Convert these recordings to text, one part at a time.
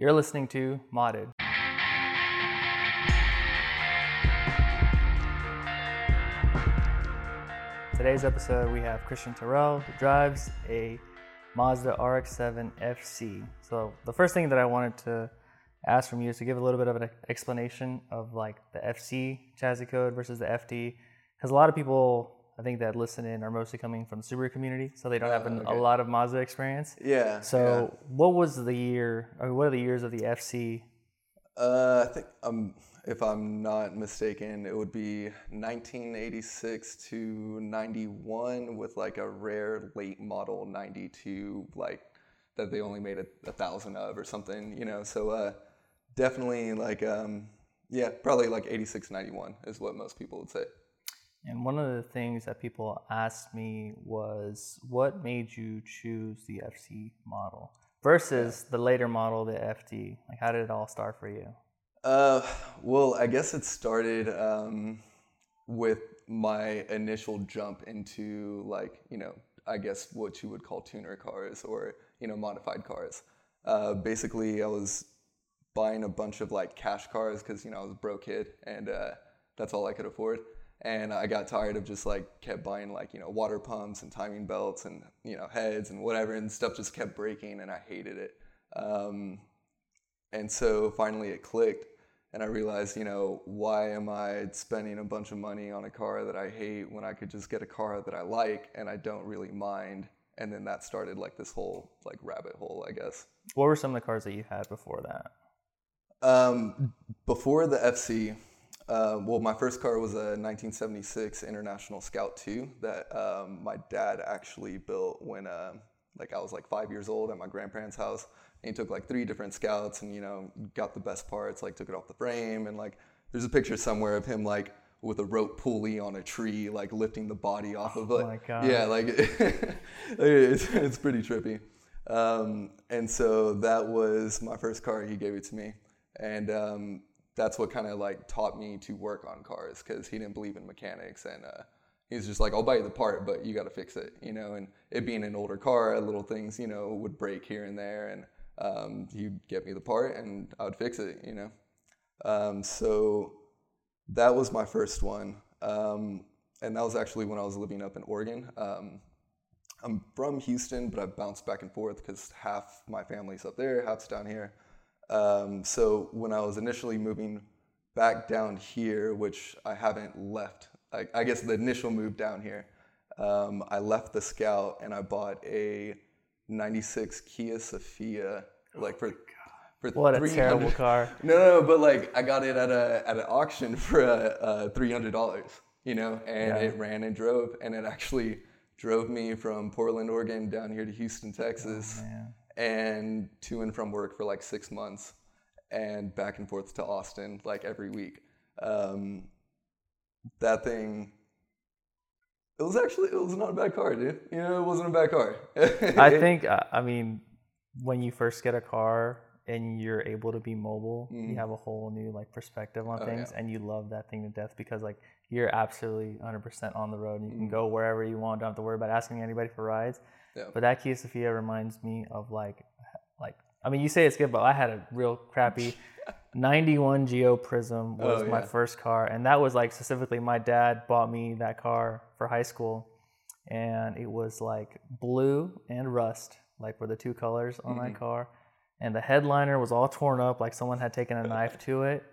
You're listening to Modded. Today's episode, we have Christian Terrell, who drives a Mazda RX-7 FC. So the first thing that I wanted to ask from you is to give a little bit of an explanation of like the FC chassis code versus the FD, because a lot of people I think that listen in are mostly coming from the Subaru community, so they don't have an, Oh, okay. a lot of Mazda experience. Yeah. So what was the year, or what are the years of the FC? Uh, I think um, if I'm not mistaken, it would be 1986 to 91 with like a rare late model 92, like that they only made a, a thousand of or something, you know. So uh, definitely like um, yeah, probably like 86, 91 is what most people would say. And one of the things that people asked me was, what made you choose the FC model versus the later model, the FD? Like, how did it all start for you? Uh, well, I guess it started um, with my initial jump into like you know I guess what you would call tuner cars or you know modified cars. Uh, basically, I was buying a bunch of like cash cars because you know I was a broke kid and uh, that's all I could afford. And I got tired of just like kept buying like you know water pumps and timing belts and you know heads and whatever and stuff just kept breaking and I hated it. Um, and so finally it clicked, and I realized, you know, why am I spending a bunch of money on a car that I hate when I could just get a car that I like and I don't really mind? And then that started like this whole like rabbit hole, I guess. What were some of the cars that you had before that? Um, before the FC, uh, well, my first car was a 1976 International Scout 2 that um, my dad actually built when uh, like I was like five years old at my grandparents' house. And he took like three different Scouts and you know got the best parts, like took it off the frame and like there's a picture somewhere of him like with a rope pulley on a tree, like lifting the body off of it. my God. Yeah, like it's, it's pretty trippy. Um, and so that was my first car. He gave it to me, and um, that's what kind of like taught me to work on cars because he didn't believe in mechanics, and uh, he was just like, "I'll buy you the part, but you got to fix it," you know. And it being an older car, little things, you know, would break here and there, and um, he'd get me the part, and I would fix it, you know. Um, so that was my first one. Um, and that was actually when I was living up in Oregon. Um, I'm from Houston, but I've bounced back and forth because half my family's up there, half's down here. Um, so when I was initially moving back down here, which I haven't left, I, I guess the initial move down here, um, I left the Scout and I bought a 96 Kia Sephia, like for for What a 300 terrible car. no, no, no, but like I got it at a at an auction for a, uh three hundred dollars, you know, and Yeah. it ran and drove, and it actually drove me from Portland, Oregon, down here to Houston, Texas, Man. And to and from work for like six months, and back and forth to Austin like every week. Um, that thing. It was actually it was not a bad car, dude. You know, it wasn't a bad car. I think, uh, I mean, when you first get a car and you're able to be mobile, you have a whole new like perspective on things, and you love that thing to death because like you're absolutely 100% on the road. And you can go wherever you want. Don't have to worry about asking anybody for rides. Yeah. But that Kia Sephia reminds me of like, like I mean, you say it's good, but I had a real crappy 91 Geo Prizm oh, was Oh, my first car, and that was like specifically my dad bought me that car for high school, and it was like blue and rust, like were the two colors on that mm-hmm. car, and the headliner was all torn up, like someone had taken a knife to it.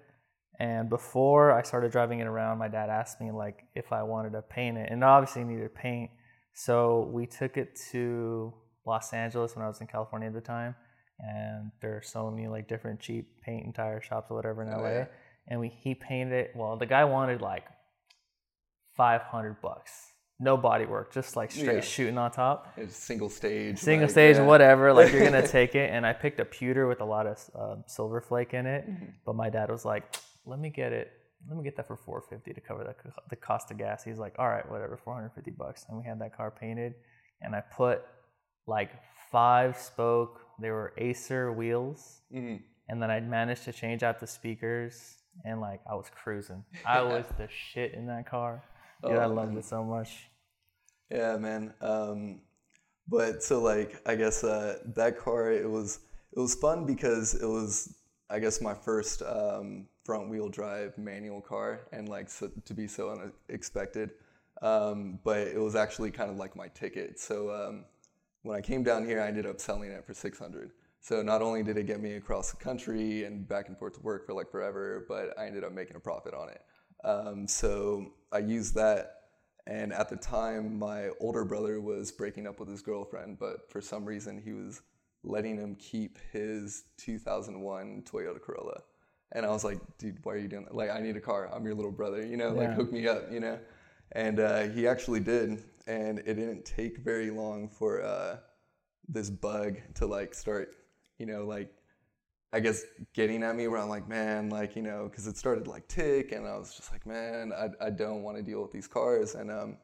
And before I started driving it around, my dad asked me like if I wanted to paint it, and obviously needed paint. So we took it to Los Angeles when I was in California at the time, and there are so many like different cheap paint and tire shops or whatever in LA. yeah. And we he painted it. Well, the guy wanted like five hundred bucks, no body work, just like straight Yeah. shooting on top It's single stage. single like, stage, yeah. whatever. Like you're gonna take it, and I picked a pewter with a lot of uh, silver flake in it. Mm-hmm. But my dad was like, "Let me get it. Let me get that for 450 to cover the the cost of gas." He's like, "All right, whatever, 450 bucks." And we had that car painted, and I put like five spoke. They were Acer wheels, Mhm. and then I managed to change out the speakers, and like I was cruising. I was the shit in that car. Dude, I Oh, loved man. it so much. Yeah, man. Um, but so like I guess uh, that car it was it it was fun because it was, I guess, my first um, front wheel drive manual car, and like so, to be so unexpected. Um, but it was actually kind of like my ticket. So um, when I came down here, I ended up selling it for 600. So not only did it get me across the country and back and forth to work for like forever, but I ended up making a profit on it. Um, so I used that. And at the time, my older brother was breaking up with his girlfriend, but for some reason, he was letting him keep his 2001 Toyota Corolla. And I was like, dude, why are you doing that? Like, I need a car. I'm your little brother, you know, like hook me up, you know? And uh, he actually did. And it didn't take very long for uh, this bug to like start, you know, like, I guess getting at me where I'm like, man, like, you know, because it started like tick. And I was just like, man, I, I don't want to deal with these cars. And um,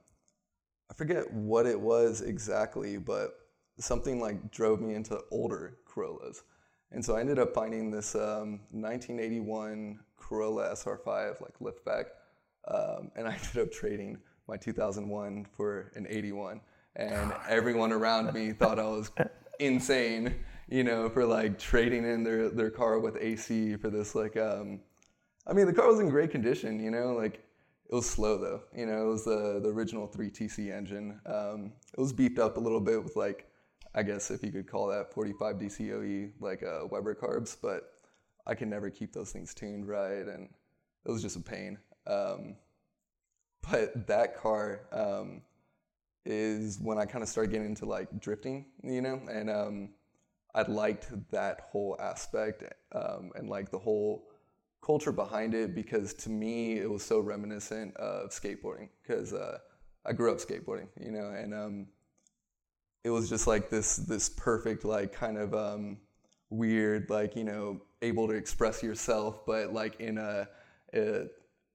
I forget what it was exactly, but something like drove me into older Corollas. And so I ended up finding this um, 1981 Corolla SR5, like liftback. Um, and I ended up trading my 2001 for an 81. And everyone around me thought I was insane, you know, for like trading in their, their car with AC for this, like, um, I mean, the car was in great condition, you know, like it was slow though. You know, it was the, the original 3TC engine. Um, it was beefed up a little bit with like, I guess if you could call that 45 DCOE, like uh, Weber carbs, but I could never keep those things tuned right, and it was just a pain. Um, but that car um, is when I kind of started getting into like drifting, you know, and um, I liked that whole aspect um, and like the whole culture behind it because to me it was so reminiscent of skateboarding because uh, I grew up skateboarding, you know, and um, it was just like this this perfect like kind of um, weird like you know able to express yourself but like in a, a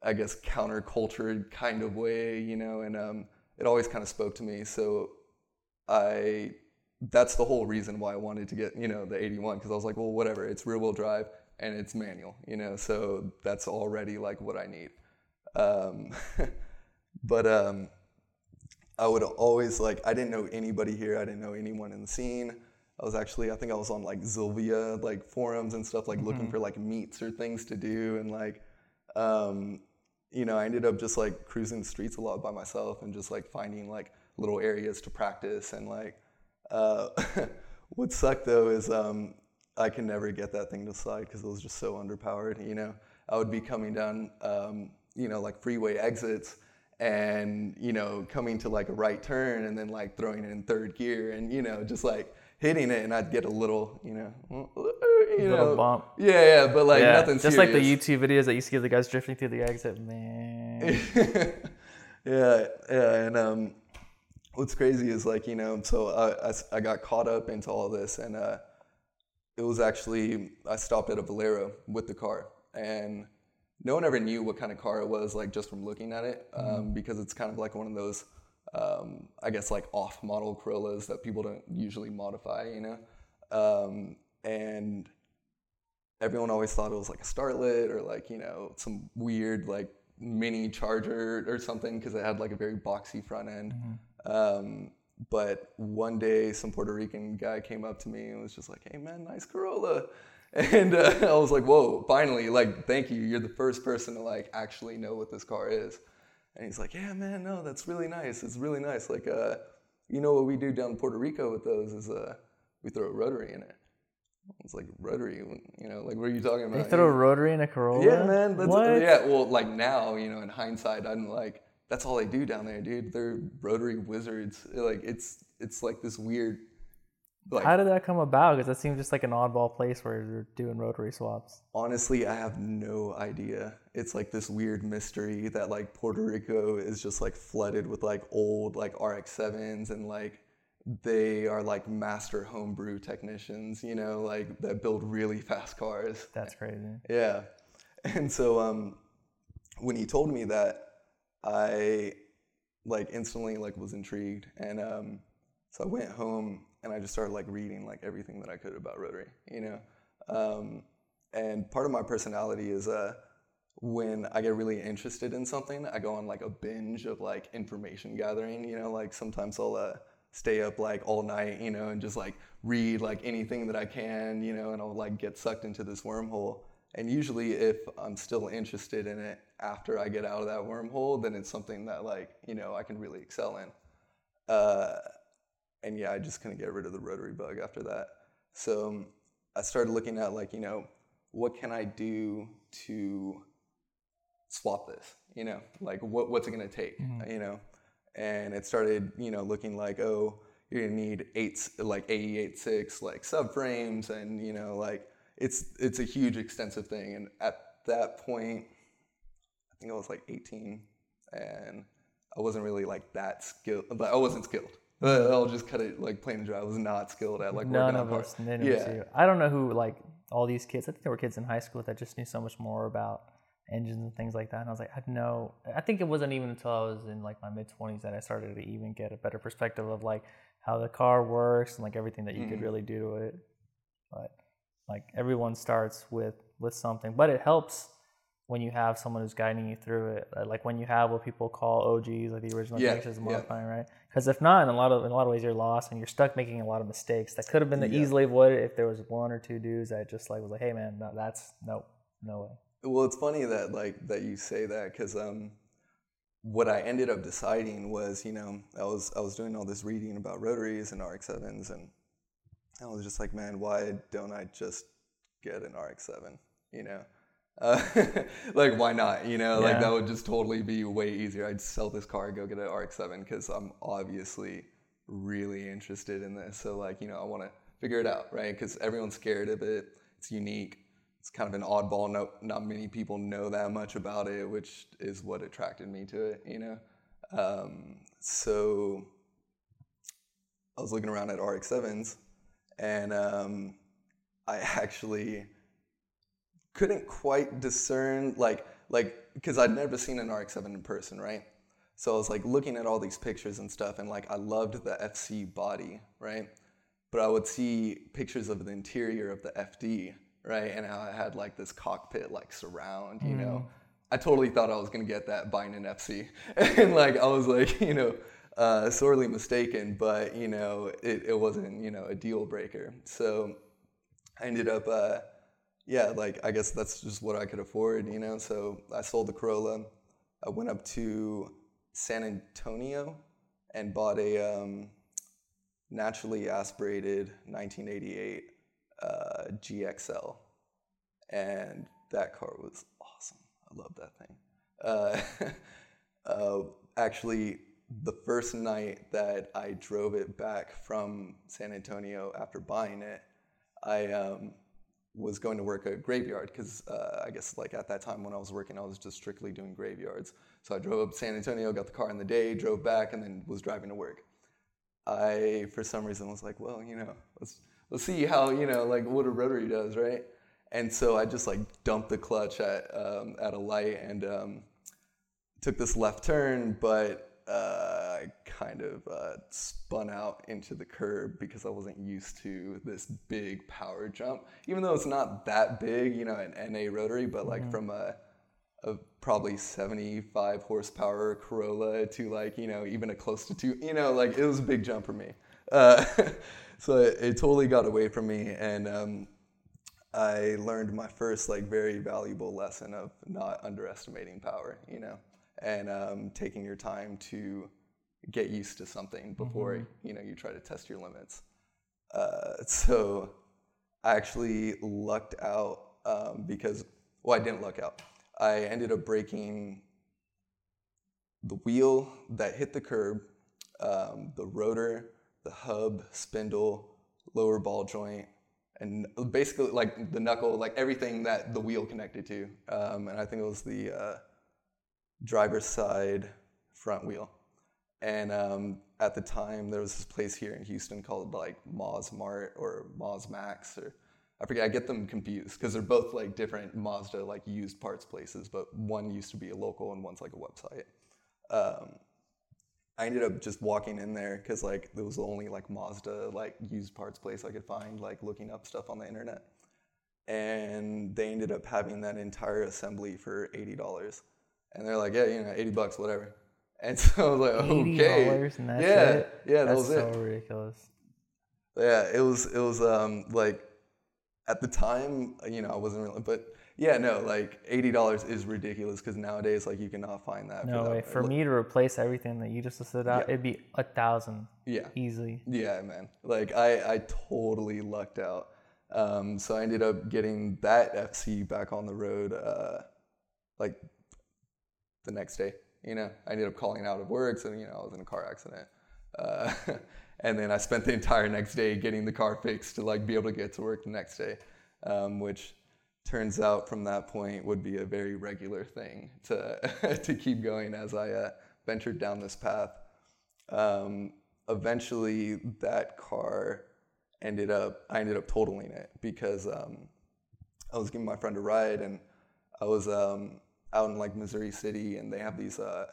I guess counterculture kind of way, you know, and um, it always kind of spoke to me. So I that's the whole reason why I wanted to get you know the 81 because I was like, well, whatever, it's rear wheel drive and it's manual, you know, so that's already like what I need. Um, but um, I would always like I didn't know anybody here. I didn't know anyone in the scene. I was actually I think I was on like Zilvia like forums and stuff like looking for like meets or things to do and like um, you know I ended up just like cruising the streets a lot by myself and just like finding like little areas to practice and like uh, what sucked though is um, I can never get that thing to slide because it was just so underpowered. You know I would be coming down um, you know like freeway exits and you know coming to like a right turn and then like throwing it in third gear and you know just like hitting it and I'd get a little you know you Little know bump. yeah yeah but like yeah, nothing just like the. YouTube videos that you see of the guys drifting through the exit, man. yeah, yeah, and um, what's crazy is like you know, so I I got caught up into all this, and uh, it was actually I stopped at a Valero with the car, and no one ever knew what kind of car it was, like just from looking at it, um, because it's kind of like one of those, um, I guess like off-model Corollas that people don't usually modify, you know, um, and everyone always thought it was like a Starlet or like you know some weird like mini charger or something because it had like a very boxy front end. Um, but one day some puerto rican guy came up to me and was just like hey man nice corolla and uh, i was like whoa finally like thank you you're the first person to like actually know what this car is and he's like yeah man no that's really nice it's really nice like uh, you know what we do down in puerto rico with those is uh, we throw a rotary in it it's like rotary, you know, like what are you talking about? They throw a rotary in a Corolla. yeah, man. That's what? yeah. Well, like now, you know, in hindsight, I'm like, that's all they do down there, dude. They're rotary wizards. Like it's it's like this weird, like How did that come about? Because that seems just like an oddball place where you're doing rotary swaps. honestly, I have no idea. It's like this weird mystery that like Puerto Rico is just like flooded with like old like RX sevens and like they are like master homebrew technicians, you know, like that build really fast cars. That's crazy. Yeah. And so um, when he told me that, I like instantly like was intrigued, and um, so I went home and I just started like reading like everything that I could about Rotary, you know. Um, and part of my personality is uh, when I get really interested in something, I go on like a binge of like information gathering. You know, like sometimes I'll uh, stay up like all night, you know, and just like read like anything that I can, you know, and I'll like get sucked into this wormhole. And usually, if I'm still interested in it after I get out of that wormhole, then it's something that like you know I can really excel in. Uh, and yeah, I just couldn't get rid of the rotary bug after that. So um, I started looking at like you know what can I do to swap this, you know, like what what's it gonna take, mm-hmm. you know, and it started you know looking like oh you're gonna need eight like AE86 like subframes and you know like it's it's a huge extensive thing and at that point I think I was like 18 and I wasn't really like that skilled but I wasn't skilled I'll just cut it like plain and dry I was not skilled at like none of us none yeah. I don't know who like all these kids I think there were kids in high school that just knew so much more about engines and things like that. And I was like, I know. I think it wasn't even until I was in like my mid twenties that I started to even get a better perspective of like how the car works and like everything that you mm-hmm. could really do to it. But like everyone starts with with something, but it helps when you have someone who's guiding you through it. Uh, like when you have what people call OGs, like the original yeah, of modifying, yeah. right? Because if not, in a lot of in a lot of ways, you're lost and you're stuck making a lot of mistakes that could have been yeah. easily avoided if there was one or two dudes that just like was like, hey man, no, that's no, no way. Well, it's funny that like that you say that because um, what I ended up deciding was, you know, I was I was doing all this reading about rotaries and RX-7s, and I was just like, man, why don't I just get an RX-7? You know, uh, like why not? You know, yeah. like that would just totally be way easier. I'd sell this car, go get an RX-7 because I'm obviously really interested in this. So like, you know, I want to figure it out, right? Because everyone's scared of it. It's unique it's kind of an oddball. No, not many people know that much about it, which is what attracted me to it. You know, um, so I was looking around at RX-7s, and um, I actually couldn't quite discern like like because I'd never seen an RX-7 in person, right? So I was like looking at all these pictures and stuff, and like I loved the FC body, right? But I would see pictures of the interior of the FD, right? And how I had like this cockpit like surround, you mm. know. I totally thought I was gonna get that buying an FC, and like I was like, you know, uh, sorely mistaken. But you know, it, it wasn't you know a deal breaker. So I ended up, uh, yeah, like I guess that's just what I could afford, you know. So I sold the Corolla. I went up to San Antonio and bought a um, naturally aspirated 1988 uh, GXL, and that car was awesome. I love that thing. Uh, uh, actually, the first night that I drove it back from San Antonio after buying it, I um, was going to work a graveyard because uh, I guess like at that time when I was working, I was just strictly doing graveyards. So I drove up to San Antonio, got the car in the day, drove back, and then was driving to work. I, for some reason, was like, well, you know, let's let's see how you know like what a rotary does, right? And so I just like dumped the clutch at um, at a light and um, took this left turn, but uh, I kind of uh, spun out into the curb because I wasn't used to this big power jump. Even though it's not that big, you know, an NA rotary, but like mm-hmm. from a, a, probably 75 horsepower Corolla to like, you know, even a close to two, you know, like it was a big jump for me. Uh, so it, it, totally got away from me, and um, I learned my first like very valuable lesson of not underestimating power, you know, and um, taking your time to get used to something before mm-hmm. you know you try to test your limits. Uh, so I actually lucked out um, because well I didn't luck out. I ended up breaking the wheel that hit the curb, um, the rotor the hub, spindle, lower ball joint, and basically like the knuckle, like everything that the wheel connected to. Um, and I think it was the uh, driver's side front wheel. And um, at the time, there was this place here in Houston called like Moz Mart or Moz Max, or I forget. I get them confused because they're both like different Mazda like used parts places, but one used to be a local and one's like a website. Um, I ended up just walking in there because like it was the only like Mazda like used parts place I could find like looking up stuff on the internet, and they ended up having that entire assembly for eighty dollars, and they're like, yeah, you know, eighty bucks, whatever. And so I was like, okay, dollars and that's yeah, it. yeah, that that's was so it. ridiculous. Yeah, it was it was um like at the time, you know, I wasn't really, but yeah, no, like eighty dollars is ridiculous because nowadays, like, you cannot find that. No for way. For me to replace everything that you just listed out, Yeah. it'd be a thousand yeah, easily. yeah, man. Like, I I totally lucked out. Um, so I ended up getting that FC back on the road, uh, like the next day. You know, I ended up calling out of work, so you know, I was in a car accident. Uh, and then I spent the entire next day getting the car fixed to like be able to get to work the next day, um, which turns out from that point would be a very regular thing to to keep going as I uh, ventured down this path. Um, eventually, that car ended up I ended up totaling it because um, I was giving my friend a ride and I was um, out in like Missouri City and they have these uh,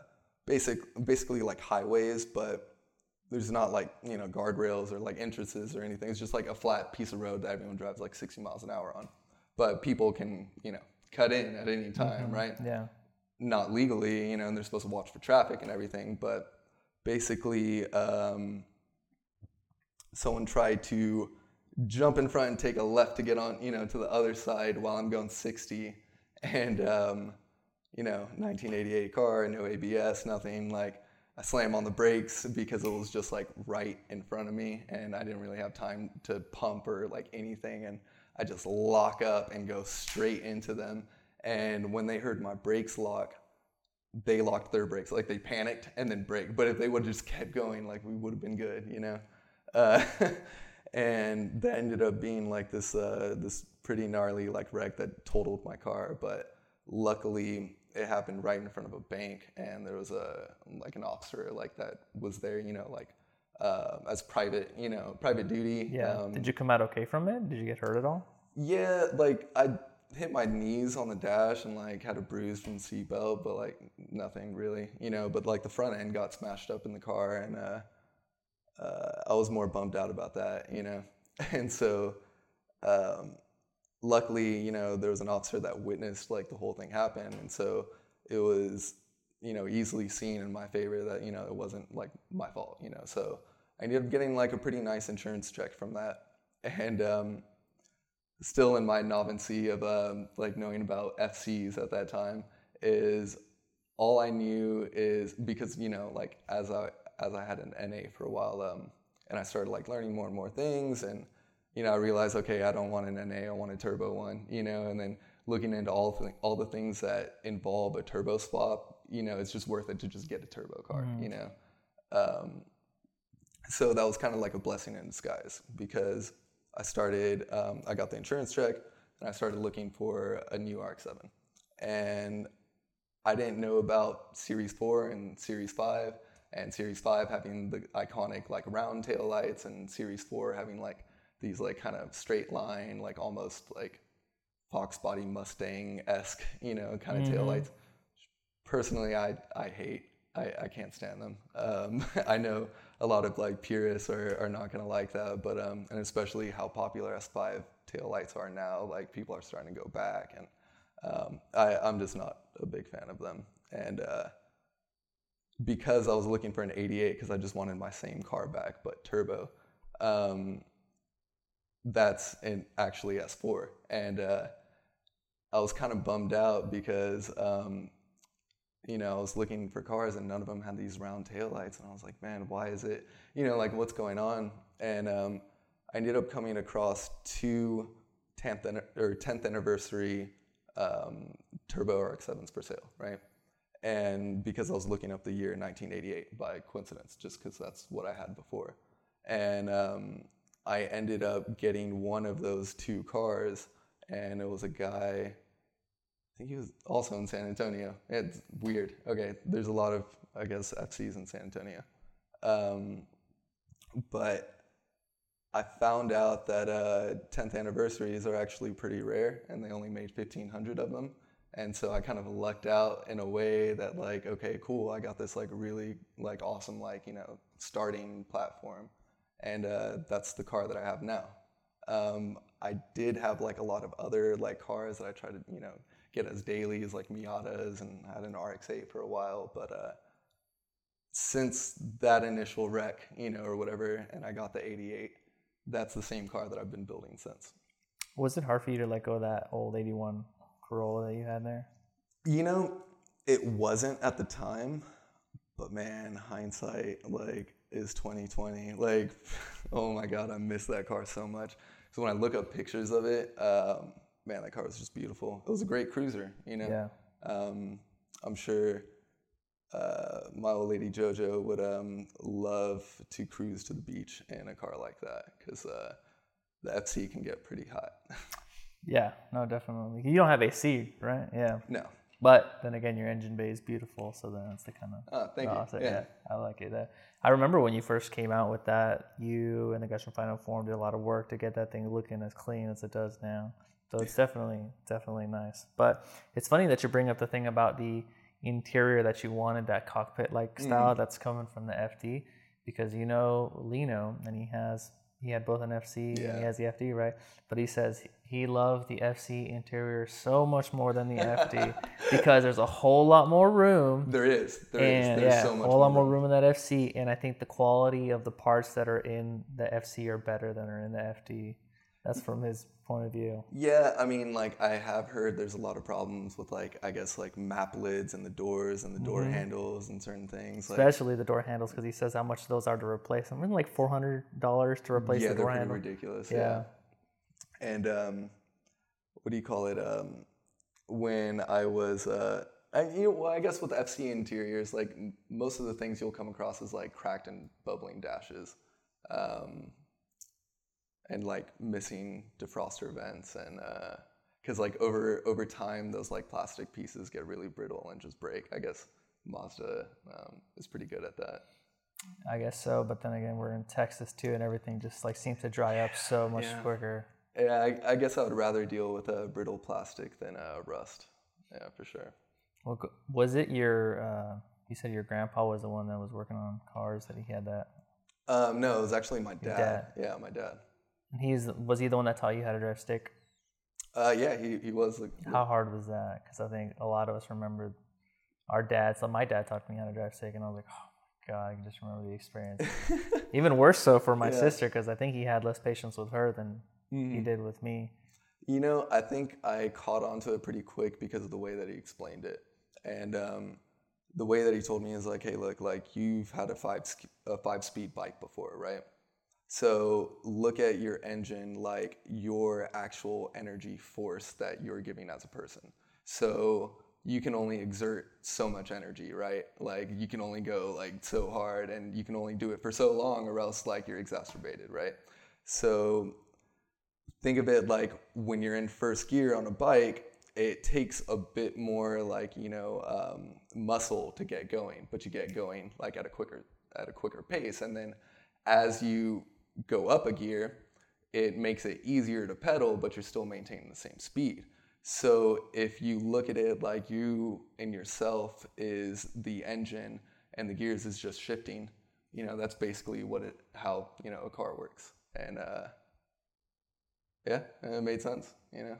basic basically like highways, but there's not like you know guardrails or like entrances or anything. It's just like a flat piece of road that everyone drives like 60 miles an hour on, but people can you know cut in at any time, right? Yeah. not legally, you know, and they're supposed to watch for traffic and everything. But basically, um, someone tried to jump in front and take a left to get on, you know, to the other side while I'm going 60. And, um, you know, 1988 car, no ABS, nothing. Like, I slam on the brakes because it was just like right in front of me, and I didn't really have time to pump or like anything. And I just lock up and go straight into them. And when they heard my brakes lock, they locked their brakes. Like they panicked and then brake. But if they would have just kept going, like we would have been good, you know. Uh, and that ended up being like this uh, this pretty gnarly like wreck that totaled my car. But luckily, it happened right in front of a bank, and there was a like an officer like that was there, you know, like uh, as private, you know, private duty. Yeah. Um, Did you come out okay from it? Did you get hurt at all? yeah, like I hit my knees on the dash and like had a bruise from the seatbelt, but like nothing really, you know. But like the front end got smashed up in the car, and uh, uh, I was more bummed out about that, you know. And so, um, luckily, you know, there was an officer that witnessed like the whole thing happen, and so it was, you know, easily seen in my favor that you know it wasn't like my fault, you know. So I ended up getting like a pretty nice insurance check from that, and um, still in my novicy of um, like knowing about FCs at that time is all I knew is because you know like as I as I had an NA for a while um, and I started like learning more and more things and you know I realized okay I don't want an NA I want a turbo one you know and then looking into all th- all the things that involve a turbo swap you know it's just worth it to just get a turbo car you know um, so that was kind of like a blessing in disguise because I started, um, I got the insurance check and I started looking for a new RX-7. And I didn't know about Series 4 and Series 5, and Series 5 having the iconic like round tail lights, and Series 4 having like these like kind of straight line, like almost like Fox body Mustang esque, you know, kind of tail lights. Personally, I, I hate I, I can't stand them. Um, I know a lot of like purists are, are not gonna like that, but um, and especially how popular S5 tail lights are now. Like people are starting to go back, and um, I, I'm just not a big fan of them. And uh, because I was looking for an 88, because I just wanted my same car back but turbo. Um, that's in actually S4, and uh, I was kind of bummed out because um, you know, I was looking for cars and none of them had these round tail lights. And I was like, man, why is it, you know, like what's going on? And um, I ended up coming across two 10th, an- or 10th anniversary um, turbo RX-7s for sale, right? And because I was looking up the year 1988 by coincidence, just because that's what I had before. And um, I ended up getting one of those two cars, and it was a guy I think he was also in San Antonio. It's weird. Okay, there's a lot of I guess FCs in San Antonio, um, but I found out that uh, 10th anniversaries are actually pretty rare, and they only made 1,500 of them. And so I kind of lucked out in a way that like, okay, cool, I got this like really like awesome like you know starting platform, and uh, that's the car that I have now. Um, I did have like a lot of other like cars that I tried to you know get as dailies like Miatas and I had an RX-8 for a while, but uh, since that initial wreck, you know, or whatever, and I got the 88, that's the same car that I've been building since. Was it hard for you to let go of that old 81 Corolla that you had there? You know, it wasn't at the time, but man, hindsight like is 2020. Like, oh my god, I miss that car so much. So when I look up pictures of it, um, man, that car was just beautiful. It was a great cruiser, you know. Yeah. Um, I'm sure uh, my old lady JoJo would um, love to cruise to the beach in a car like that because uh, the FC can get pretty hot. Yeah, no, definitely. You don't have AC, right? Yeah. no. But then again, your engine bay is beautiful, so then that's the kind of Oh, thank you. Yeah. Yeah. I like it. That I remember when you first came out with that. You and the guys from Final Form did a lot of work to get that thing looking as clean as it does now. So it's definitely definitely nice. But it's funny that you bring up the thing about the interior that you wanted that cockpit like Mm. style that's coming from the FD because you know Lino and he has he had both an FC and he has the FD right but he says he loved the FC interior so much more than the FD because there's a whole lot more room There is. There is. and There's yeah, so much a whole lot more more room in that FC, and I think the quality of the parts that are in the FC are better than are in the FD. That's from his point of view. Yeah, I mean, like I have heard there's a lot of problems with like I guess like map lids and the doors and the door Mm-hmm. handles and certain things. Like, Especially the door handles, because he says how much those are to replace. I'm like four hundred dollars to replace yeah, the they're door handle. ridiculous. Yeah. Yeah. And um, what do you call it? Um, when I was, uh, I, you know, well, I guess with FC interiors, like most of the things you'll come across is like cracked and bubbling dashes, um, and like missing defroster vents, and because like over over time those like plastic pieces get really brittle and just break. I guess Mazda um, is pretty good at that. I guess so, but then again, we're in Texas too, and everything just like seems to dry up so much Yeah. quicker. Yeah, I, I guess I would rather deal with a brittle plastic than a rust. Yeah, for sure. Well, was it your? Uh, you said your grandpa was the one that was working on cars that he had that. Um, no, it was actually my dad. dad. Yeah, my dad. He's was he the one that taught you how to drive stick? Uh, yeah, he, he was. Like, How hard was that? Because I think a lot of us remember our dads. So my dad taught me how to drive stick, and I was like, oh my god, I can just remember the experience. Even worse so for my Yeah. sister, because I think he had less patience with her than he Mhm. did with me. You know, I think I caught on to it pretty quick because of the way that he explained it, and um, the way that he told me is like, "Hey, look, like you've had a five a five speed bike before, right? So look at your engine like your actual energy force that you're giving as a person. So you can only exert so much energy, right? Like you can only go like so hard, and you can only do it for so long, or else like you're exacerbated, right? So think of it like when you're in first gear on a bike it takes a bit more like you know um, muscle to get going but you get going like at a quicker at a quicker pace and then as you go up a gear it makes it easier to pedal but you're still maintaining the same speed so if you look at it like you in yourself is the engine and the gears is just shifting you know that's basically what it how you know a car works and uh yeah, it made sense, you know.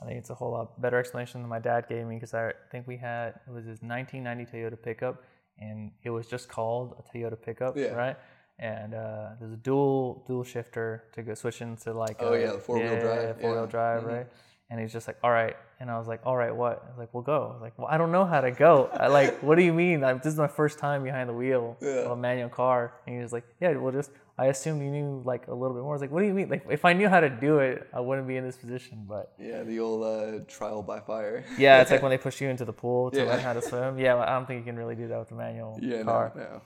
I think it's a whole lot better explanation than my dad gave me because I think we had it was his 1990 Toyota pickup, and it was just called a Toyota pickup, Yeah. right? And uh, there's a dual dual shifter to go switch into like Oh, a, yeah, four-wheel drive, four wheel yeah. drive, Mhm. right? And he's just like, all right, and I was like, all right, what? I like, we'll go. I was like, well, I don't know how to go. I like, what do you mean? I, this is my first time behind the wheel Yeah. of a manual car, and he was like, yeah, well, just I assumed you knew like a little bit more. I was like, what do you mean? Like, if I knew how to do it, I wouldn't be in this position, but. Yeah, the old uh, trial by fire. Yeah, it's like when they push you into the pool to Yeah. learn how to swim. Yeah, I don't think you can really do that with a manual yeah, car. no, no.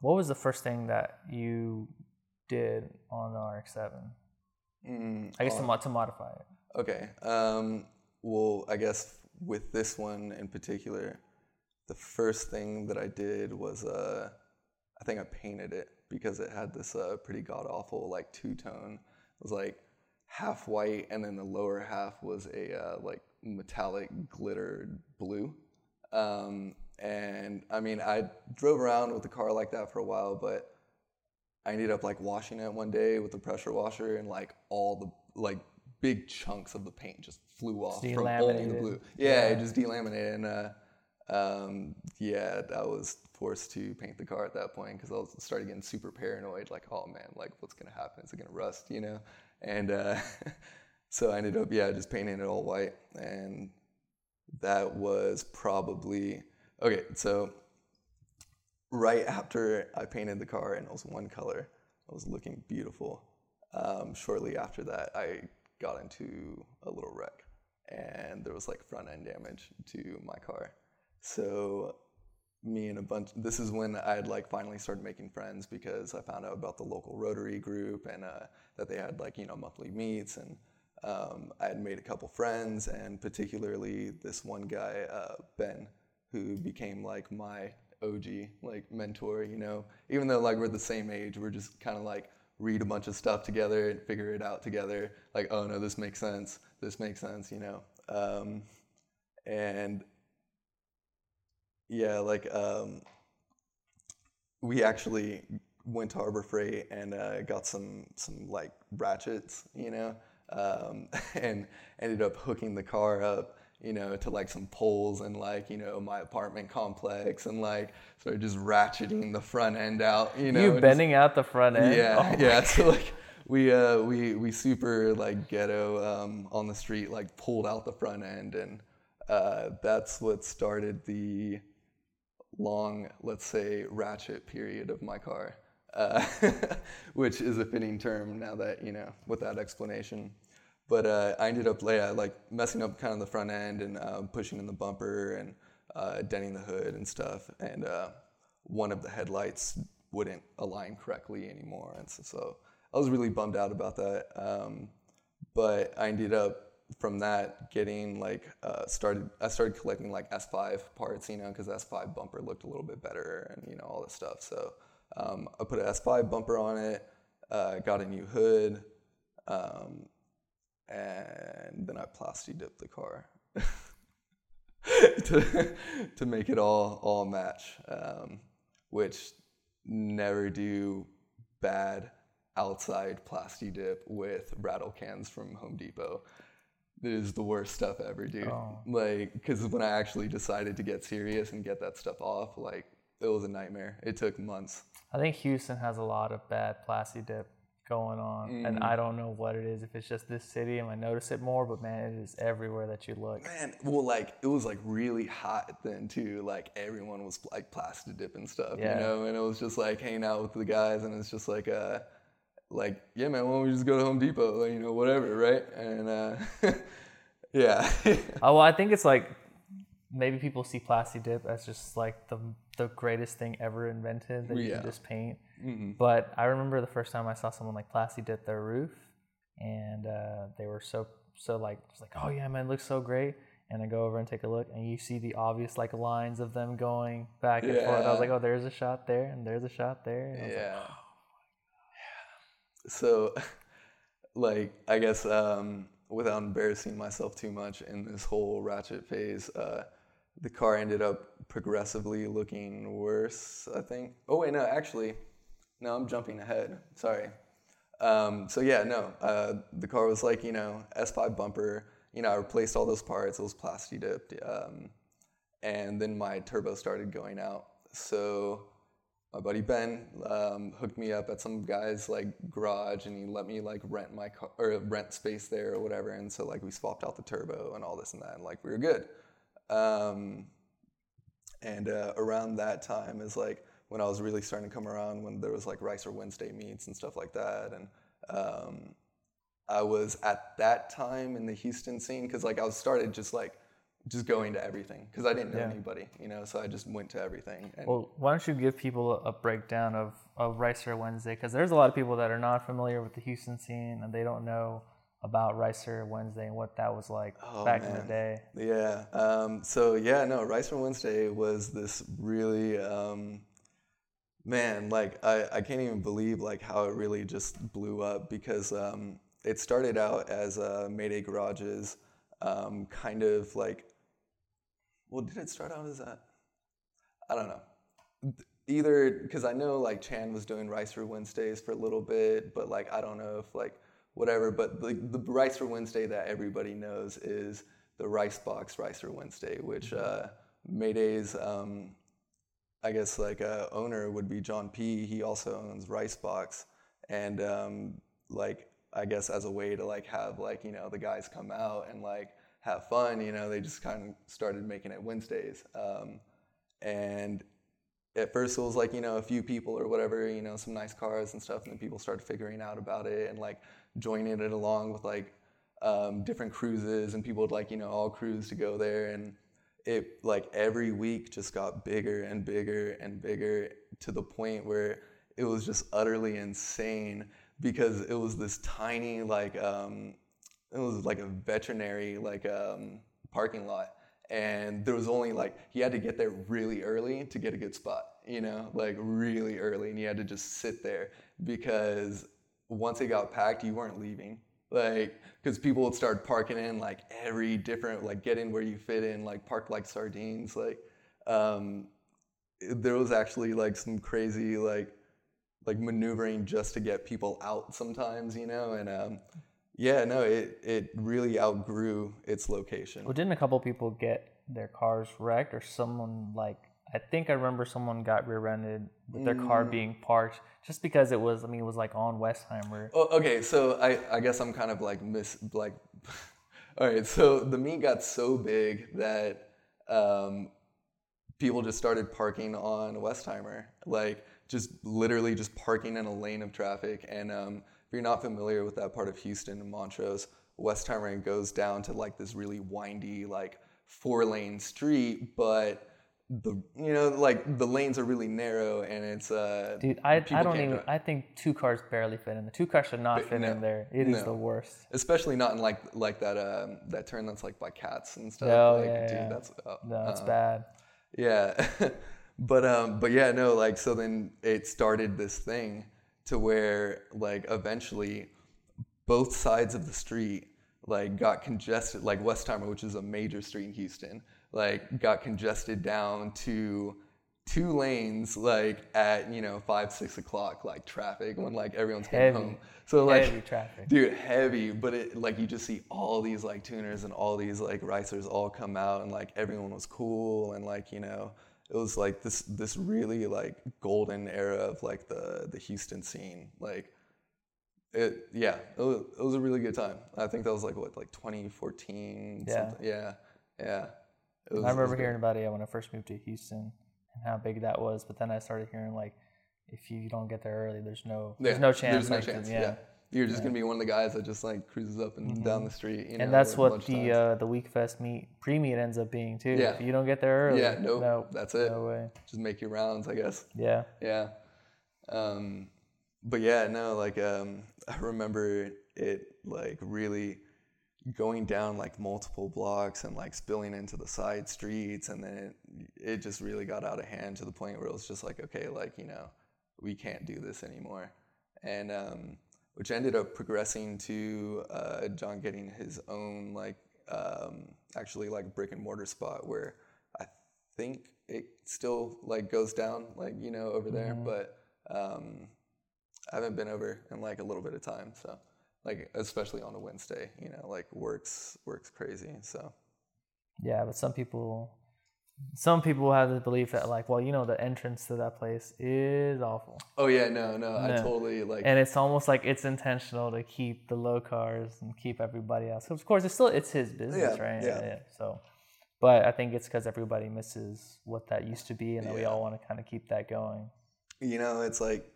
What was the first thing that you did on the RX-7? Mm, I guess to, uh, mo- to modify it. Okay. Um, well, I guess with this one in particular, the first thing that I did was uh, I think I painted it because it had this uh, pretty god awful like two tone. It was like half white, and then the lower half was a uh, like metallic glittered blue. Um, and I mean, I drove around with the car like that for a while, but I ended up like washing it one day with the pressure washer, and like all the like big chunks of the paint just flew off from only the delaminated. blue. Yeah, it just delaminated, and uh, um, yeah, that was forced to paint the car at that point because I was started getting super paranoid. Like, oh man, like what's gonna happen? Is it gonna rust? You know? And uh, so I ended up, yeah, just painting it all white, and that was probably okay. So right after I painted the car and it was one color, it was looking beautiful. Um, shortly after that, I got into a little wreck, and there was like front end damage to my car. So me and a bunch. This is when I had like finally started making friends because I found out about the local Rotary group and uh, that they had like you know monthly meets and um, I had made a couple friends and particularly this one guy uh, Ben who became like my OG like mentor. You know, even though like we're the same age, we're just kind of like read a bunch of stuff together and figure it out together. Like, oh no, this makes sense. This makes sense. You know, um, and yeah, like um, we actually went to Harbor Freight and uh, got some some like ratchets, you know, um, and ended up hooking the car up, you know, to like some poles and like you know my apartment complex and like sort of just ratcheting the front end out, you know. You bending out the front end. Yeah, oh yeah. So like we uh, we we super like ghetto um, on the street like pulled out the front end and uh, that's what started the long, let's say, ratchet period of my car, uh, which is a fitting term now that, you know, with that explanation. But uh, I ended up yeah, like messing up kind of the front end and uh, pushing in the bumper and uh, denting the hood and stuff. And uh, one of the headlights wouldn't align correctly anymore. And so, so I was really bummed out about that. Um, but I ended up from that getting like uh, started i started collecting like s5 parts you know because s5 bumper looked a little bit better and you know all this stuff so um, i put an s5 bumper on it uh, got a new hood um, and then i plasti dipped the car to, to make it all all match um, which never do bad outside plasti dip with rattle cans from home depot it is the worst stuff ever, dude. Oh. Like, because when I actually decided to get serious and get that stuff off, like, it was a nightmare. It took months. I think Houston has a lot of bad plasti dip going on, mm. and I don't know what it is. If it's just this city, and I notice it more, but man, it is everywhere that you look. Man, well, like it was like really hot then too. Like everyone was like plasti dip and stuff, yeah. you know, and it was just like hanging out with the guys, and it's just like uh like, yeah, man, why don't we just go to Home Depot, you know, whatever, right? And uh, yeah. oh, well, I think it's like maybe people see plasti dip as just like the the greatest thing ever invented that you can just paint. Mm-hmm. But I remember the first time I saw someone like plasti dip their roof, and uh, they were so so like just like, oh yeah, man, it looks so great. And I go over and take a look, and you see the obvious like lines of them going back and yeah. forth. I was like, oh, there's a shot there, and there's a shot there. yeah. Like, oh so like i guess um, without embarrassing myself too much in this whole ratchet phase uh, the car ended up progressively looking worse i think oh wait no actually no i'm jumping ahead sorry um, so yeah no uh, the car was like you know s5 bumper you know i replaced all those parts it was plasti dipped um, and then my turbo started going out so my buddy Ben um, hooked me up at some guy's like garage, and he let me like rent my car or rent space there or whatever. And so like we swapped out the turbo and all this and that, and like we were good. Um, and uh, around that time is like when I was really starting to come around, when there was like Ricer Wednesday meets and stuff like that, and um, I was at that time in the Houston scene because like I was started just like just going to everything because I didn't know yeah. anybody, you know. So I just went to everything. well, why don't you give people a breakdown of of Ricer Wednesday? Because there's a lot of people that are not familiar with the Houston scene and they don't know about Ricer Wednesday and what that was like oh, back man. in the day. Yeah. Um, so yeah, no, Ricer Wednesday was this really. Um, man, like I, I can't even believe like how it really just blew up because um, it started out as uh, Mayday Garages, um, kind of like well, did it start out as that? I don't know. Either because I know like Chan was doing Ricer Wednesdays for a little bit, but like I don't know if like whatever. But the, the for Wednesday that everybody knows is the Rice Box Ricer Wednesday, which uh, Mayday's um, I guess like uh, owner would be John P. He also owns Ricebox, and um, like I guess as a way to like have like you know the guys come out and like have fun, you know, they just kind of started making it Wednesdays, um, and at first it was like you know a few people or whatever, you know, some nice cars and stuff, and then people started figuring out about it and like joining it along with like um, different cruises, and people would like you know all cruise to go there. And it like every week just got bigger and bigger and bigger to the point where it was just utterly insane because it was this tiny like um, it was like a veterinary like um, parking lot. And there was only like he had to get there really early to get a good spot you know like really early. And you had to just sit there because once it got packed you weren't leaving like because people would start parking in like every different like get in where you fit in like park like sardines like um, there was actually like some crazy like like maneuvering just to get people out sometimes you know and um, yeah no it it really outgrew its location. Well, didn't a couple people get their cars wrecked, or someone like I think I remember someone got rear-ended with their car Mm. being parked just because it was I mean it was like on Westheimer. Oh, okay, so I, I guess I'm kind of like miss like, all right. So the meet got so big that um, people just started parking on Westheimer, like just literally just parking in a lane of traffic. And um, if you're not familiar with that part of Houston and Montrose, Westheimer goes down to like this really windy like four lane street, but the you know like the lanes are really narrow and it's uh Dude, I, I don't even. drive. I think two cars barely fit in. The two cars should not fit no, in there. It is no. the worst. especially not in like like that um that turn that's like by cats and stuff. Oh, like, yeah, dude, yeah. that's uh, No, it's uh, bad. yeah. but um, but yeah, no, like so then it started this thing to where like eventually both sides of the street like got congested, like Westheimer, which is a major street in Houston, like got congested down to two lanes like at you know five six o'clock like traffic when like everyone's Heavy. home so like Heavy traffic. dude heavy but it like you just see all these like tuners and all these like ricers all come out and like everyone was cool and like you know it was like this this really like golden era of like the the houston scene like it yeah it was, it was a really good time i think that was like what like 2014 Yeah. something. yeah yeah was- I remember hearing about it when I first moved to Houston and how big that was. But then I started hearing like, if you don't get there early, there's no there's no chance. There's no like, chance. yeah. Yeah. You're just gonna be one of the guys that just like cruises up and down the street. You know, And that's what the uh, the Wekfest meet pre meet ends up being too. Yeah. If you don't get there early, Yeah, nope, no, that's it. No way. just make your rounds, I guess. Yeah. Yeah. Um, but yeah, no, like um, I remember it like really going down like multiple blocks and like spilling into the side streets, and then it, it just really got out of hand to the point where it was just like, okay, like you know, we can't do this anymore, and um, which ended up progressing to uh, John getting his own like um, actually like brick and mortar spot where I think it still like goes down like you know over there, but um, I haven't been over in like a little bit of time, so like especially on a Wednesday, you know, like works works crazy. So Yeah, but some people, some people have the belief that like, well, you know, the entrance to that place is awful, oh yeah, no, no, I totally like and it's almost like it's intentional to keep the low cars and keep everybody else. of course, it's still it's his business, Yeah, right? yeah. yeah. So, but I think it's because everybody misses what that used to be, and that we all want to kind of keep that going. you know, it's like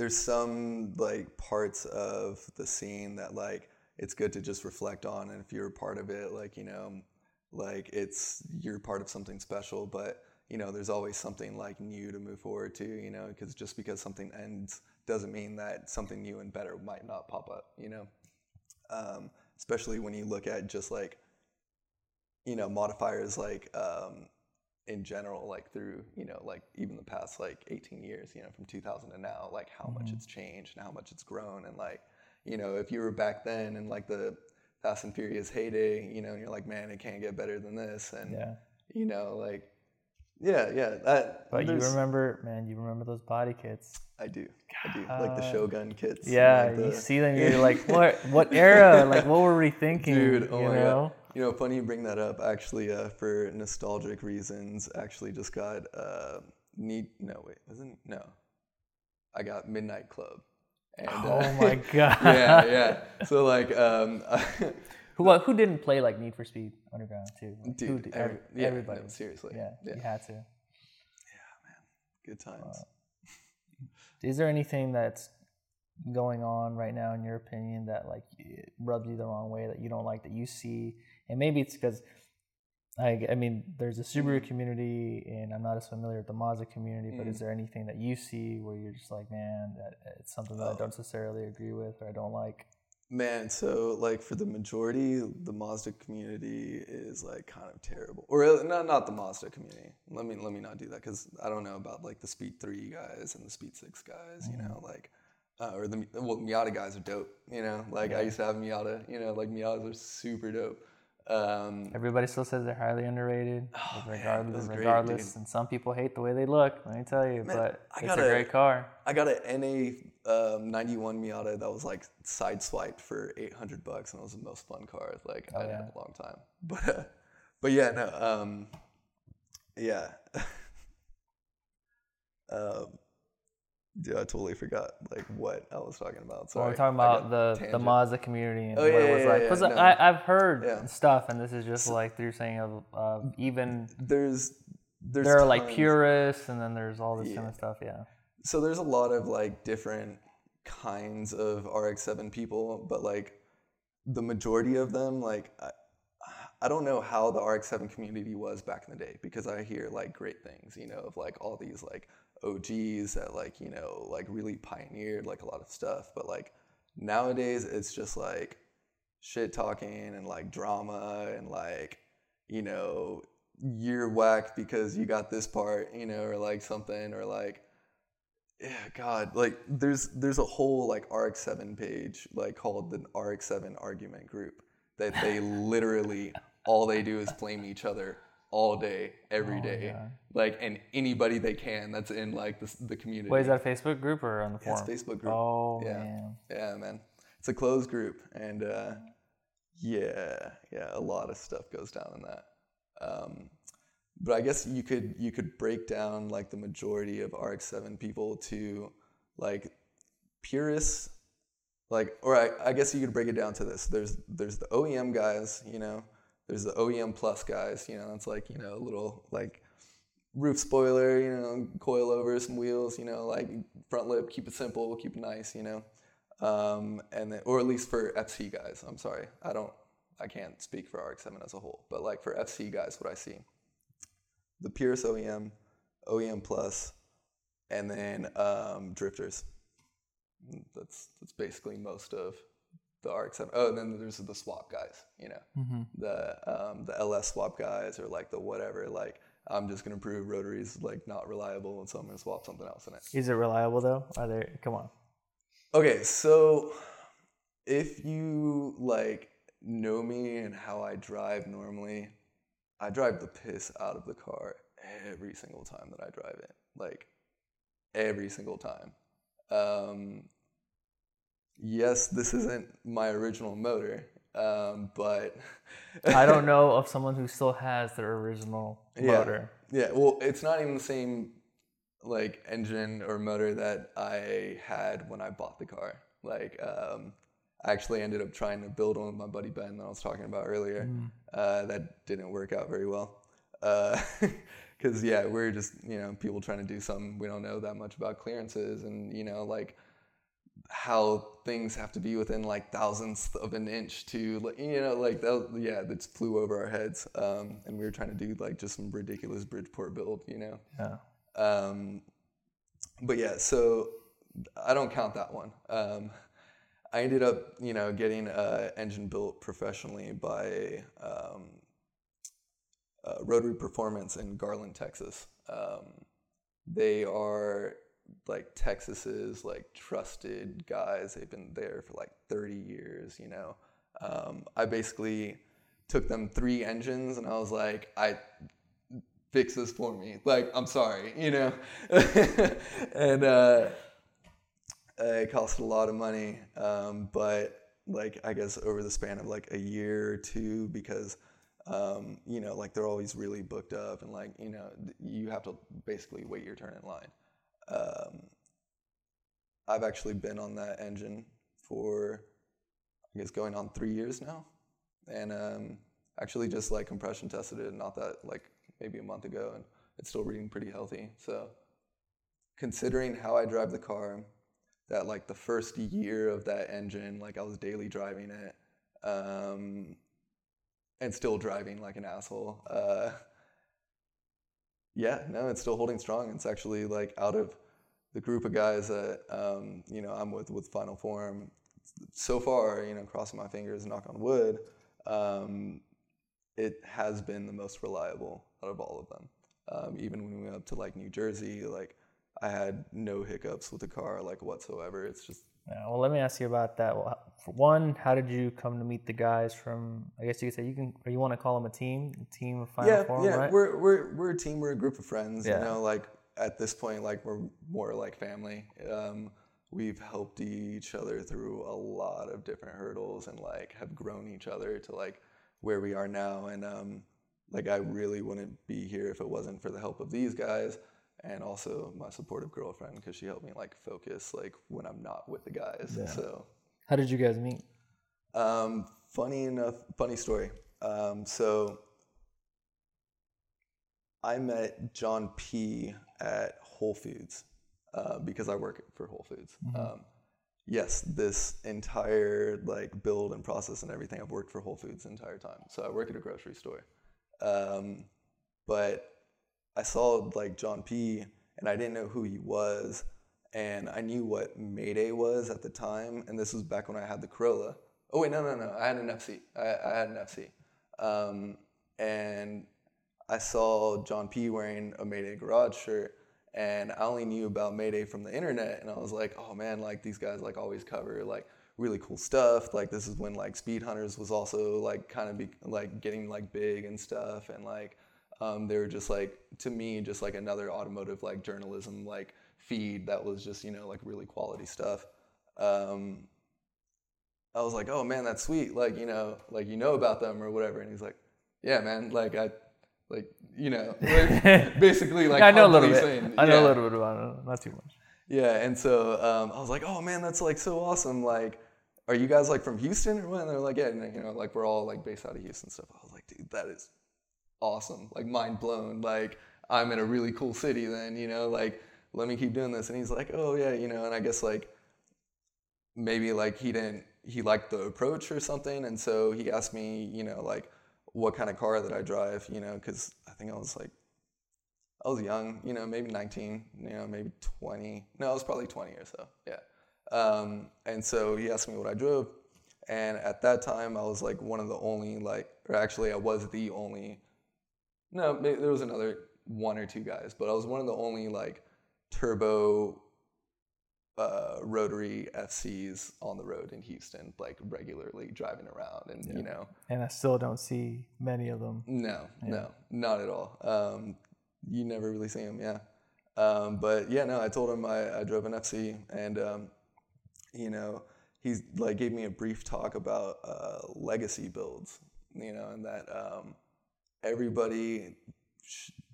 there's some like parts of the scene that like it's good to just reflect on, and if you're a part of it, like you know, like it's you're part of something special, but you know, there's always something like new to move forward to, you know, because just because something ends doesn't mean that something new and better might not pop up, you know. Um, especially when you look at just like you know modifiers like um, in general, like through you know like even the past like 18 years, you know, from 2000 to now, like how much mm-hmm. it's changed and how much it's grown, and like you know if you were back then in like the Fast and Furious heyday, you know, and you're like, man, it can't get better than this, and Yeah. you know, like yeah, yeah, that. But you remember, man, you remember those body kits. I do, I do, like the Shogun kits. Yeah, like, you see them, you're like, what? What era? Like, what were we thinking? Dude, oh you my know? god. You know, funny you bring that up. Actually, uh, for nostalgic reasons, actually just got uh, need no wait wasn't no, I got Midnight Club. And, oh my god. yeah, yeah. So like, um, who who didn't play like Need for Speed Underground too? Like, dude, who did, every- yeah, everybody. no, seriously, Yeah, yeah, you had to. Yeah, man. Good times. Is there anything that's going on right now, in your opinion, that like rubs you the wrong way, that you don't like, that you see, and maybe it's because. I, I mean, there's a. Subaru community, and I'm not as familiar with the Mazda community. But Mm. is there anything that you see where you're just like, man, that, it's something that I Oh. don't necessarily agree with or I don't like? Man, so like for the majority, the Mazda community is like kind of terrible. Or uh, not not the Mazda community. Let me let me not do that because I don't know about like the Speed Three guys and the Speed Six guys. You know, like uh, or the well Miata guys are dope. You know, like I used to have Miata. You know, like Miatas are super dope. Um, Everybody still says they're highly underrated, Oh, man, regardless. great, regardless, and some people hate the way they look. Let me tell you, Man, but I it's gotta- a great car. I got an NA um, 91 Miata that was like sideswiped for 800 bucks, and it was the most fun car like I'd yeah. had in a long time. But uh, but yeah, no, um, yeah. um, dude, I totally forgot like what I was talking about. Well, Sorry, we're talking about the, the. Mazda community and Oh, what yeah, it was yeah, like. yeah, Because no. I, I've heard Yeah. stuff, and this is just like through saying of uh, even There's there's there are like purists, and then there's all this kind of stuff. Yeah. so there's a lot of like different kinds of RX-7 people, but like the majority of them, like I, I don't know how the RX-7 community was back in the day because I hear like great things, you know, of like all these like OGs that like you know like really pioneered like a lot of stuff, but like nowadays it's just like shit talking and like drama and like you know you're whack because you got this part, you know, or like something, or like yeah, God, like there's there's a whole like RX7 page like called the RX7 argument group that they literally all they do is blame each other all day, every Oh, day, God. like and anybody they can that's in like the, the community. Wait, is that a Facebook group or on the Yeah, it's a Facebook group. Oh Yeah. man. Yeah, man, it's a closed group, and uh, yeah, yeah, a lot of stuff goes down in that. Um, but I guess you could you could break down like the majority of RX-7 people to like purists, like or I, I guess you could break it down to this. There's there's the OEM guys, you know. There's the OEM plus guys, you know. it's like you know a little like roof spoiler, you know, coil over some wheels, you know, like front lip, keep it simple, we'll keep it nice, you know. Um, and then, or at least for FC guys, I'm sorry, I don't, I can't speak for RX-7 as a whole, but like for FC guys, what I see, the Pierce OEM, OEM Plus, and then um, drifters. That's that's basically most of the RX-7. Oh, and then there's the swap guys, you know hmm the um, the LS swap guys or like the whatever. Like I'm just gonna prove rotaries like not reliable, and so I'm gonna swap something else in it. Is it reliable though? Are there? Come on. Okay, so if you like know me and how I drive normally, I drive the piss out of the car every single time that I drive it. Like every single time. Um, yes, this isn't my original motor, um, but I don't know of someone who still has their original Yeah. motor. Yeah, well, it's not even the same like engine or motor that I had when I bought the car. Like, um, I actually ended up trying to build one with my buddy Ben that I was talking about earlier. Uh, that didn't work out very well. Because, yeah, we're just, you know, people trying to do something. We don't know that much about clearances and, you know, like how things have to be within like thousandths of an inch to, you know, like that, yeah, that flew over our heads. Um, and we were trying to do like just some ridiculous Bridgeport build, you know. Yeah. Um, but yeah, so I don't count that one. Um, I ended up, you know, getting an engine built professionally by um, uh, Rotary Performance in Garland, Texas. Um, they are like Texas's like trusted guys. They've been there for like 30 years. You know, um, I basically took them three engines, and I was like, I fix this for me. Like, I'm sorry, you know. and uh, it cost a lot of money, um, but like I guess over the span of like a year or two, because Um, you know, like they're always really booked up, and like you know, you have to basically wait your turn in line. Um, I've actually been on that engine for, I guess, going on three years now, and um, actually just like compression tested it not that like maybe a month ago, and it's still reading pretty healthy. So, considering how I drive the car, that like the first year of that engine, like I was daily driving it, um, and still driving like an asshole. Uh, yeah, no, it's still holding strong. It's actually like out of the group of guys that um, you know I'm with with Final Form. So far, you know, crossing my fingers, knock on wood, um, it has been the most reliable out of all of them. Um, even when we went up to like New Jersey, like I had no hiccups with the car like whatsoever. It's just Yeah, well, let me ask you about that. Well, one, how did you come to meet the guys from? I guess you could say you can, or you want to call them a team, a team of Final yeah, Form, yeah. right? We're we're we're a team. We're a group of friends. Yeah. You know, like at this point, like we're more like family. Um, we've helped each other through a lot of different hurdles and like have grown each other to like where we are now. And um, like I really wouldn't be here if it wasn't for the help of these guys and also my supportive girlfriend because she helped me like focus like when I'm not with the guys. So. How did you guys meet? Um, funny enough, funny story. Um, so I met John P at Whole Foods uh, because I work for Whole Foods. Um, yes, this entire like build and process and everything, I've worked for Whole Foods the entire time. So I work at a grocery store. Um, but I saw like John P and I didn't know who he was. And I knew what Mayday was at the time. And this was back when I had the Corolla. Oh, wait, no, no, no. I had an FC. I, I had an FC. Um, and I saw John P wearing a Mayday Garage shirt. And I only knew about Mayday from the internet. And I was like, oh man, like these guys like always cover like really cool stuff. Like this is when like Speedhunters was also like kind of be, like getting like big and stuff. And like um, they were just like to me just like another automotive like journalism like feed that was just you know like really quality stuff. Um, I was like, oh man, that's sweet. Like you know, like you know about them or whatever. And he's like, yeah, man. Like I, like you know, like, basically like I know a little bit. saying, I know yeah. a little bit about it, not too much. Yeah, and so um, I was like, "Oh man, that's like so awesome! Like, are you guys like from Houston or what?" And they're like, "Yeah, and, you know, like we're all like based out of Houston stuff." I was like, "Dude, that is awesome! Like, mind blown! Like, I'm in a really cool city. Then, you know, like, let me keep doing this." And he's like, "Oh yeah, you know," and I guess like maybe like he didn't he liked the approach or something, and so he asked me, you know, like what kind of car that I drive, you know, because I think I was like I was young, you know, maybe 19, you know, maybe 20. No, I was probably 20 or so. Yeah. Um, and so he asked me what I drove. And at that time, I was like one of the only, like, or actually, I was the only, no, there was another one or two guys, but I was one of the only, like, turbo uh, rotary FCs on the road in Houston, like, regularly driving around. And, you know, And I still don't see many of them. no, no, not at all. Um, you never really see them, yeah. Um, but yeah, no, I told him I, I drove an FC, and um, you know, he's like gave me a brief talk about uh, legacy builds, you know, and that um, everybody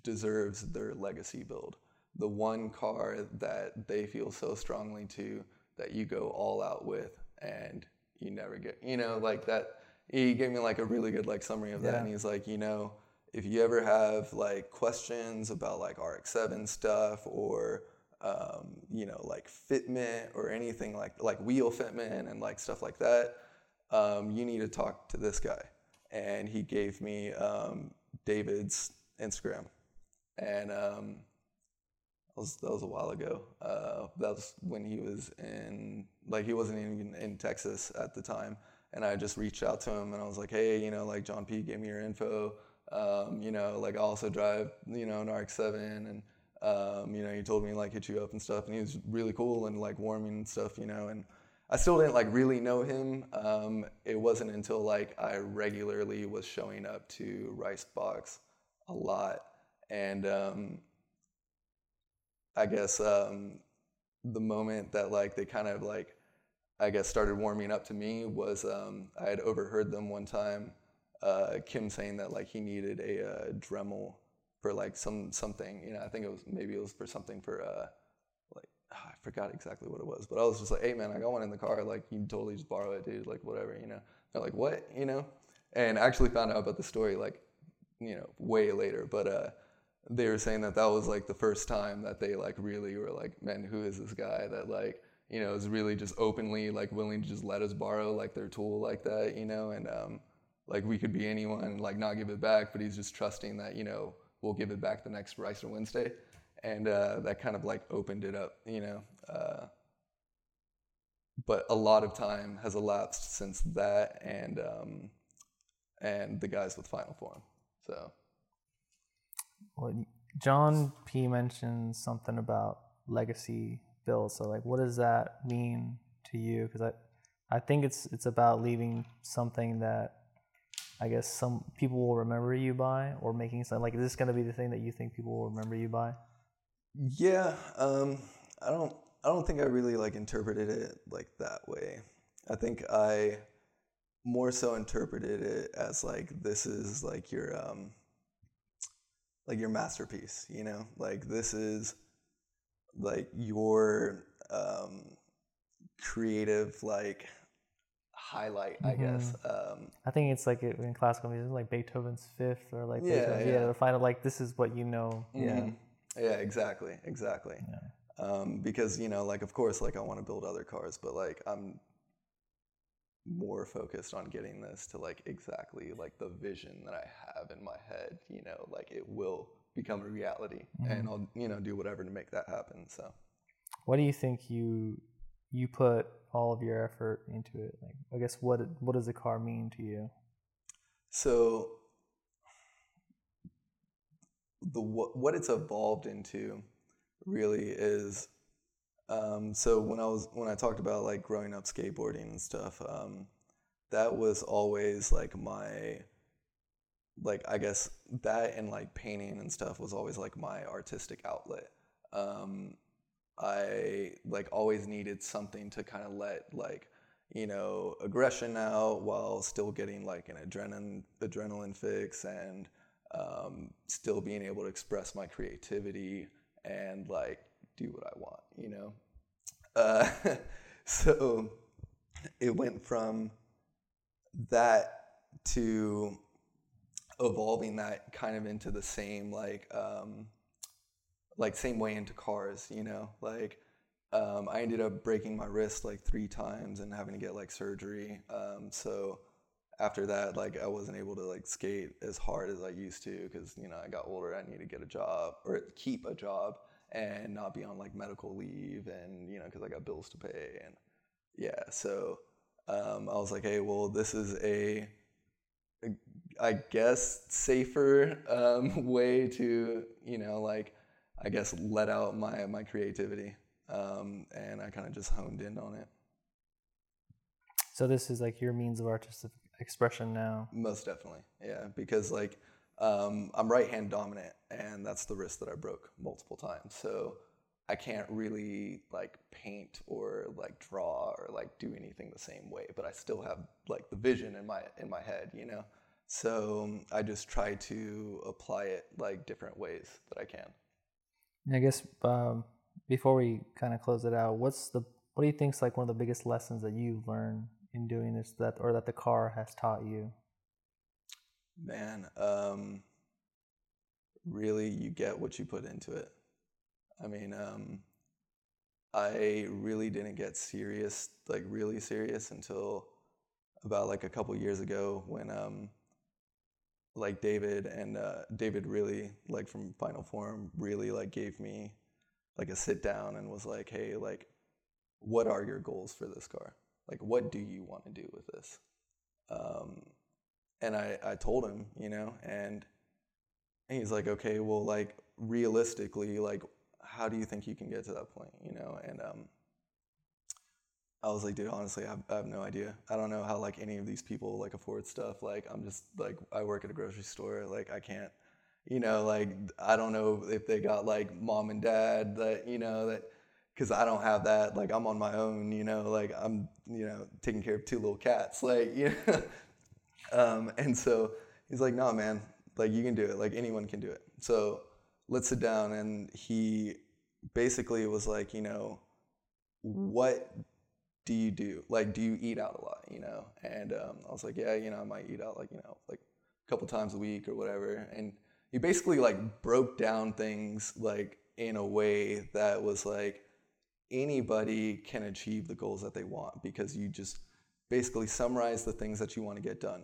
deserves their legacy build. The one car that they feel so strongly to that you go all out with, and you never get, you know, like that. He gave me like a really good like summary of that, Yeah. and he's like, you know, if you ever have like questions about like RX-7 stuff or um, you know like fitment or anything like like wheel fitment and like stuff like that, um, you need to talk to this guy. And he gave me um, David's Instagram, and um, that was that was a while ago. Uh, that was when he was in like he wasn't even in Texas at the time, and I just reached out to him and I was like, hey, you know, like John P gave me your info. Um, you know, like I also drive, you know, an RX-7, and um, you know, he told me like hit you up and stuff, and he was really cool and like warming and stuff, you know, and I still didn't like really know him. Um, it wasn't until like I regularly was showing up to Ricebox a lot, and um, I guess um, the moment that like they kind of like I guess started warming up to me was um, I had overheard them one time uh, Kim saying that like he needed a uh, Dremel for like some something. You know, I think it was maybe it was for something for uh, I forgot exactly what it was, but I was just like, hey man, I got one in the car. Like you totally just borrow it, dude. Like whatever, you know. They're like, what, you know? And I actually found out about the story like you know way later, but uh, they were saying that that was like the first time that they like really were like, man, who is this guy that like you know is really just openly like willing to just let us borrow like their tool like that, you know, and um, like we could be anyone like not give it back, but he's just trusting that you know we'll give it back the next Ricer Wednesday, and uh, that kind of like opened it up, you know. Uh, but a lot of time has elapsed since that, and um, and the guys with Final Form, so. Well, John P mentioned something about legacy build. So, like, what does that mean to you? Because I, I think it's it's about leaving something that I guess some people will remember you by, or making something like is this going to be the thing that you think people will remember you by? Yeah, um, I don't. I don't think I really like interpreted it like that way. I think I more so interpreted it as like this is like your um, like your masterpiece, you know? Like this is like your um, creative like highlight, I guess. Mm-hmm. Um, I think it's like in classical music, like Beethoven's Fifth, or like Yeah, Beethoven's, yeah. the final. Like this is what you know. Yeah, mhm. Yeah, exactly, exactly. Um, because you know, like of course, like I want to build other cars, but like I'm more focused on getting this to like exactly like the vision that I have in my head. You know, like it will become a reality, and I'll you know do whatever to make that happen. So. What do you think you you put all of your effort into it? Like, I guess what what does the car mean to you? So the what, it's evolved into really is um, so when I was when I talked about like growing up skateboarding and stuff, um, that was always like my like I guess that and like painting and stuff was always like my artistic outlet. Um, I like always needed something to kind of let like you know aggression out while still getting like an adrenaline adrenaline fix and um, still being able to express my creativity and like do what I want, you know. Uh, so it went from that to evolving that kind of into the same like um, like same way into cars, you know, like um, I ended up breaking my wrist like three times and having to get like surgery. Um, so after that, like I wasn't able to like skate as hard as I used to because you know I got older. I need to get a job or keep a job and not be on like medical leave and you know because I got bills to pay and yeah. So um, I was like, hey, well, this is a I guess safer um, way to you know like I guess let out my my creativity, um, and I kind of just honed in on it. So this is like your means of artistic expression now. Most definitely, yeah, because like um, I'm right hand dominant, and that's the wrist that I broke multiple times. So I can't really like paint or like draw or like do anything the same way, but I still have like the vision in my in my head, you know. So um, I just try to apply it like different ways that I can. And I guess um, before we kind of close it out, what's the what do you think is like one of the biggest lessons that you learned in doing this that or that the car has taught you? Man, um, really, you get what you put into it. I mean, um, I really didn't get serious, like really serious, until about like a couple years ago when, um, like David and uh, David really, like from Final Form, really like gave me like a sit down and was like, hey, like, what are your goals for this car? Like, what do you want to do with this? Um, and I, I told him, you know, and he's like, okay, well, like realistically, like, how do you think you can get to that point, you know? And um, I was like, dude, honestly, I have, I have no idea. I don't know how like any of these people like afford stuff. Like, I'm just like, I work at a grocery store. Like, I can't, you know, like, I don't know if they got like mom and dad that, you know, that, cause I don't have that. Like, I'm on my own, you know, like I'm, you know, taking care of two little cats. Like, you know, Um, and so he's like, "No, man, like you can do it. Like anyone can do it." So let's sit down. And he basically was like, you know, what do you do? Like, do you eat out a lot? You know? And um, I was like, yeah, you know, I might eat out like you know, like a couple times a week or whatever. And he basically like broke down things like in a way that was like anybody can achieve the goals that they want because you just basically summarize the things that you want to get done.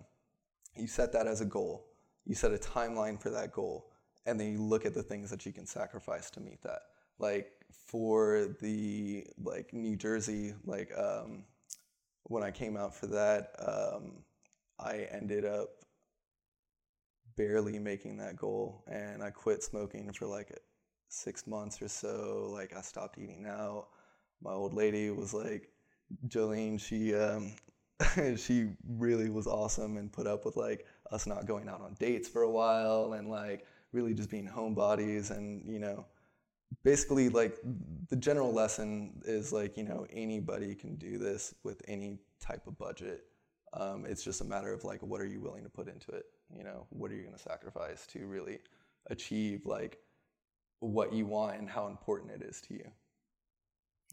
You set that as a goal. You set a timeline for that goal, and then you look at the things that you can sacrifice to meet that. Like for the like New Jersey, like um, when I came out for that, um, I ended up barely making that goal, and I quit smoking for like six months or so. Like I stopped eating out. My old lady was like, Jolene, she um, she really was awesome and put up with like us not going out on dates for a while and like really just being homebodies and you know basically like the general lesson is like you know anybody can do this with any type of budget um, it's just a matter of like what are you willing to put into it you know what are you going to sacrifice to really achieve like what you want and how important it is to you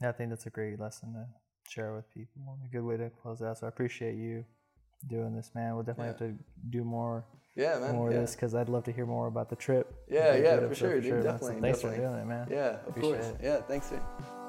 yeah, i think that's a great lesson to share with people a good way to close out so i appreciate you doing this man we'll definitely Yeah. have to do more yeah man more yeah. of this because i'd love to hear more about the trip Yeah, yeah, a good for sure, dude, man. So definitely, thanks definitely. for doing it man yeah of Appreciate course it. yeah thanks dude